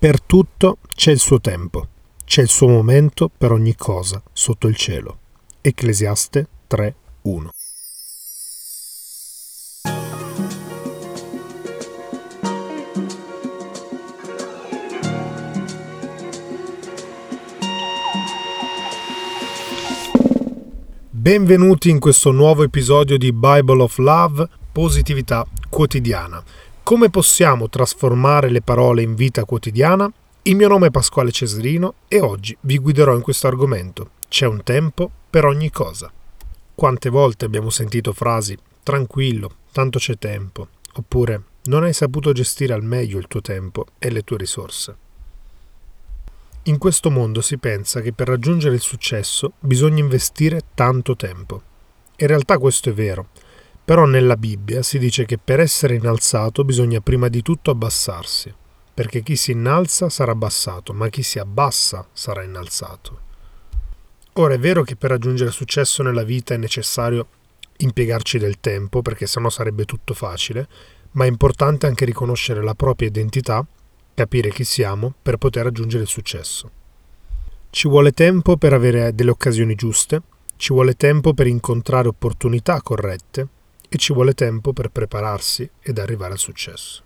Per tutto c'è il suo tempo, c'è il suo momento per ogni cosa sotto il cielo. Ecclesiaste 3.1 Benvenuti in questo nuovo episodio di Bible of Love, positività quotidiana. Come possiamo trasformare le parole in vita quotidiana? Il mio nome è Pasquale Cesarino e oggi vi guiderò in questo argomento. C'è un tempo per ogni cosa. Quante volte abbiamo sentito frasi tranquillo, tanto c'è tempo, oppure non hai saputo gestire al meglio il tuo tempo e le tue risorse. In questo mondo si pensa che per raggiungere il successo bisogna investire tanto tempo. In realtà questo è vero, però nella Bibbia si dice che per essere innalzato bisogna prima di tutto abbassarsi, perché chi si innalza sarà abbassato, ma chi si abbassa sarà innalzato. Ora è vero che per raggiungere successo nella vita è necessario impiegarci del tempo, perché sennò sarebbe tutto facile, ma è importante anche riconoscere la propria identità, capire chi siamo per poter raggiungere il successo. Ci vuole tempo per avere delle occasioni giuste, ci vuole tempo per incontrare opportunità corrette, e ci vuole tempo per prepararsi ed arrivare al successo.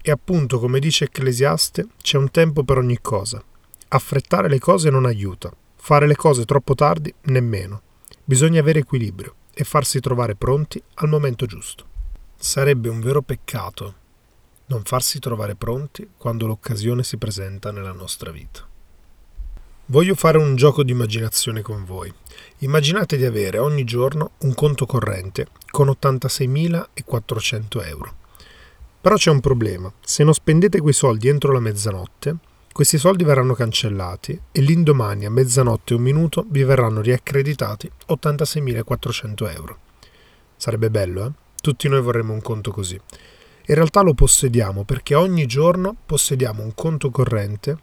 E appunto, come dice Ecclesiaste, c'è un tempo per ogni cosa. Affrettare le cose non aiuta, fare le cose troppo tardi nemmeno. Bisogna avere equilibrio e farsi trovare pronti al momento giusto. Sarebbe un vero peccato non farsi trovare pronti quando l'occasione si presenta nella nostra vita. Voglio fare un gioco di immaginazione con voi. Immaginate di avere ogni giorno un conto corrente con 86.400 euro. Però c'è un problema. Se non spendete quei soldi entro la mezzanotte, questi soldi verranno cancellati e l'indomani a mezzanotte un minuto vi verranno riaccreditati 86.400 euro. Sarebbe bello, eh? Tutti noi vorremmo un conto così. In realtà lo possediamo perché ogni giorno possediamo un conto corrente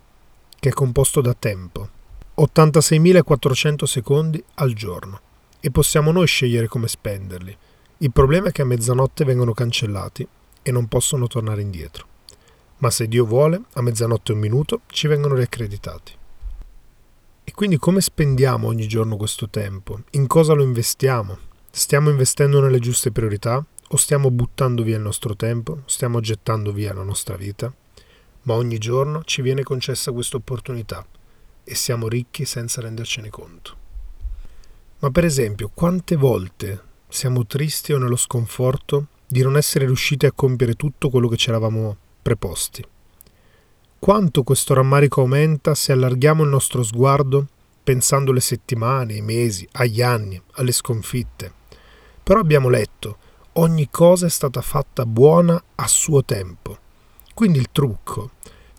che è composto da tempo, 86.400 secondi al giorno e possiamo noi scegliere come spenderli. Il problema è che a mezzanotte vengono cancellati e non possono tornare indietro. Ma se Dio vuole, a mezzanotte e un minuto ci vengono riaccreditati. E quindi come spendiamo ogni giorno questo tempo? In cosa lo investiamo? Stiamo investendo nelle giuste priorità? O stiamo buttando via il nostro tempo? Stiamo gettando via la nostra vita? Ma ogni giorno ci viene concessa questa opportunità e siamo ricchi senza rendercene conto. Ma per esempio, quante volte siamo tristi o nello sconforto di non essere riusciti a compiere tutto quello che ci eravamo preposti? Quanto questo rammarico aumenta se allarghiamo il nostro sguardo pensando alle settimane, ai mesi, agli anni, alle sconfitte. Però abbiamo letto, ogni cosa è stata fatta buona a suo tempo. Quindi il trucco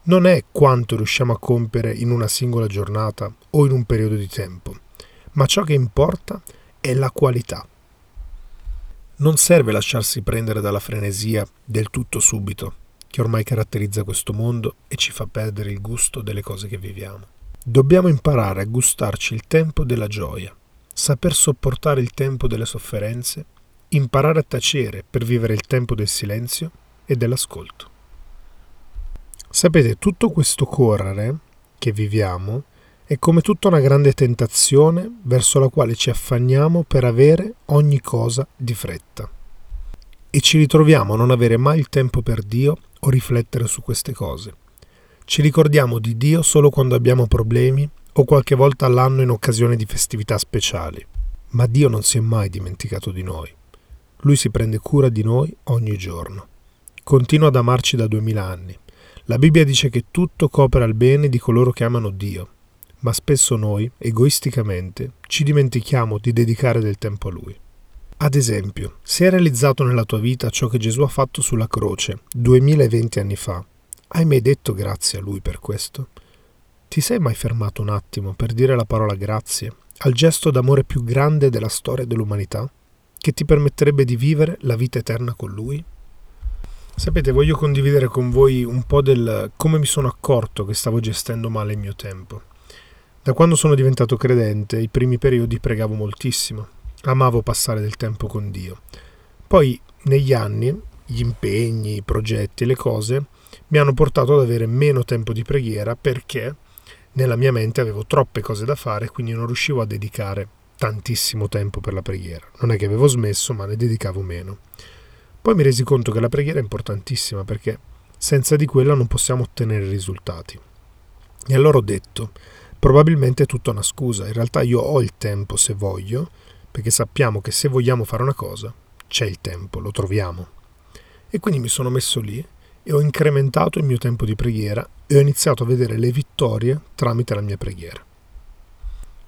non è quanto riusciamo a compiere in una singola giornata o in un periodo di tempo, ma ciò che importa è la qualità. Non serve lasciarsi prendere dalla frenesia del tutto subito, che ormai caratterizza questo mondo e ci fa perdere il gusto delle cose che viviamo. Dobbiamo imparare a gustarci il tempo della gioia, saper sopportare il tempo delle sofferenze, imparare a tacere per vivere il tempo del silenzio e dell'ascolto. Sapete, tutto questo correre che viviamo è come tutta una grande tentazione verso la quale ci affanniamo per avere ogni cosa di fretta. E ci ritroviamo a non avere mai il tempo per Dio o riflettere su queste cose. Ci ricordiamo di Dio solo quando abbiamo problemi o qualche volta all'anno in occasione di festività speciali. Ma Dio non si è mai dimenticato di noi. Lui si prende cura di noi ogni giorno. Continua ad amarci da duemila anni la Bibbia dice che tutto copre al bene di coloro che amano Dio, ma spesso noi, egoisticamente, ci dimentichiamo di dedicare del tempo a Lui. Ad esempio, se hai realizzato nella tua vita ciò che Gesù ha fatto sulla croce 2020 anni fa, hai mai detto grazie a Lui per questo? Ti sei mai fermato un attimo per dire la parola grazie al gesto d'amore più grande della storia dell'umanità, che ti permetterebbe di vivere la vita eterna con Lui? Sapete, voglio condividere con voi un po' del come mi sono accorto che stavo gestendo male il mio tempo. Da quando sono diventato credente, i primi periodi pregavo moltissimo, amavo passare del tempo con Dio. Poi, negli anni, gli impegni, i progetti, le cose mi hanno portato ad avere meno tempo di preghiera perché nella mia mente avevo troppe cose da fare, quindi non riuscivo a dedicare tantissimo tempo per la preghiera. Non è che avevo smesso, ma ne dedicavo meno. Poi mi resi conto che la preghiera è importantissima perché senza di quella non possiamo ottenere risultati. E allora ho detto, probabilmente è tutta una scusa, in realtà io ho il tempo se voglio, perché sappiamo che se vogliamo fare una cosa, c'è il tempo, lo troviamo. E quindi mi sono messo lì e ho incrementato il mio tempo di preghiera e ho iniziato a vedere le vittorie tramite la mia preghiera.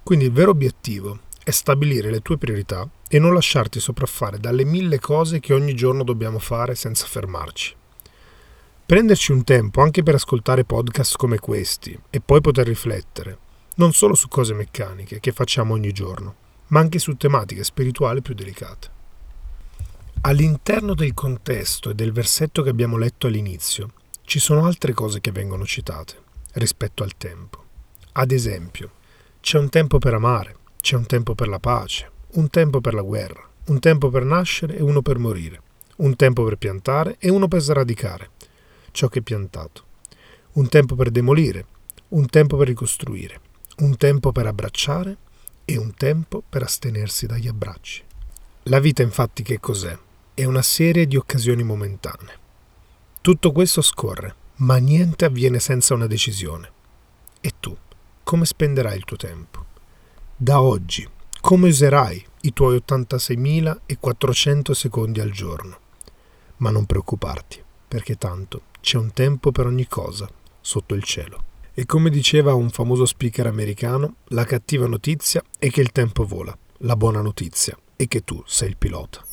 Quindi il vero obiettivo è stabilire le tue priorità e non lasciarti sopraffare dalle mille cose che ogni giorno dobbiamo fare senza fermarci. Prenderci un tempo anche per ascoltare podcast come questi e poi poter riflettere, non solo su cose meccaniche che facciamo ogni giorno, ma anche su tematiche spirituali più delicate. All'interno del contesto e del versetto che abbiamo letto all'inizio, ci sono altre cose che vengono citate rispetto al tempo. Ad esempio, c'è un tempo per amare, c'è un tempo per la pace, un tempo per la guerra, un tempo per nascere e uno per morire, un tempo per piantare e uno per sradicare ciò che è piantato, un tempo per demolire, un tempo per ricostruire, un tempo per abbracciare e un tempo per astenersi dagli abbracci. La vita infatti che cos'è? È una serie di occasioni momentanee. Tutto questo scorre, ma niente avviene senza una decisione. E tu, come spenderai il tuo tempo? Da oggi, come userai i tuoi 86.400 secondi al giorno? Ma non preoccuparti, perché tanto c'è un tempo per ogni cosa sotto il cielo. E come diceva un famoso speaker americano, la cattiva notizia è che il tempo vola, la buona notizia è che tu sei il pilota.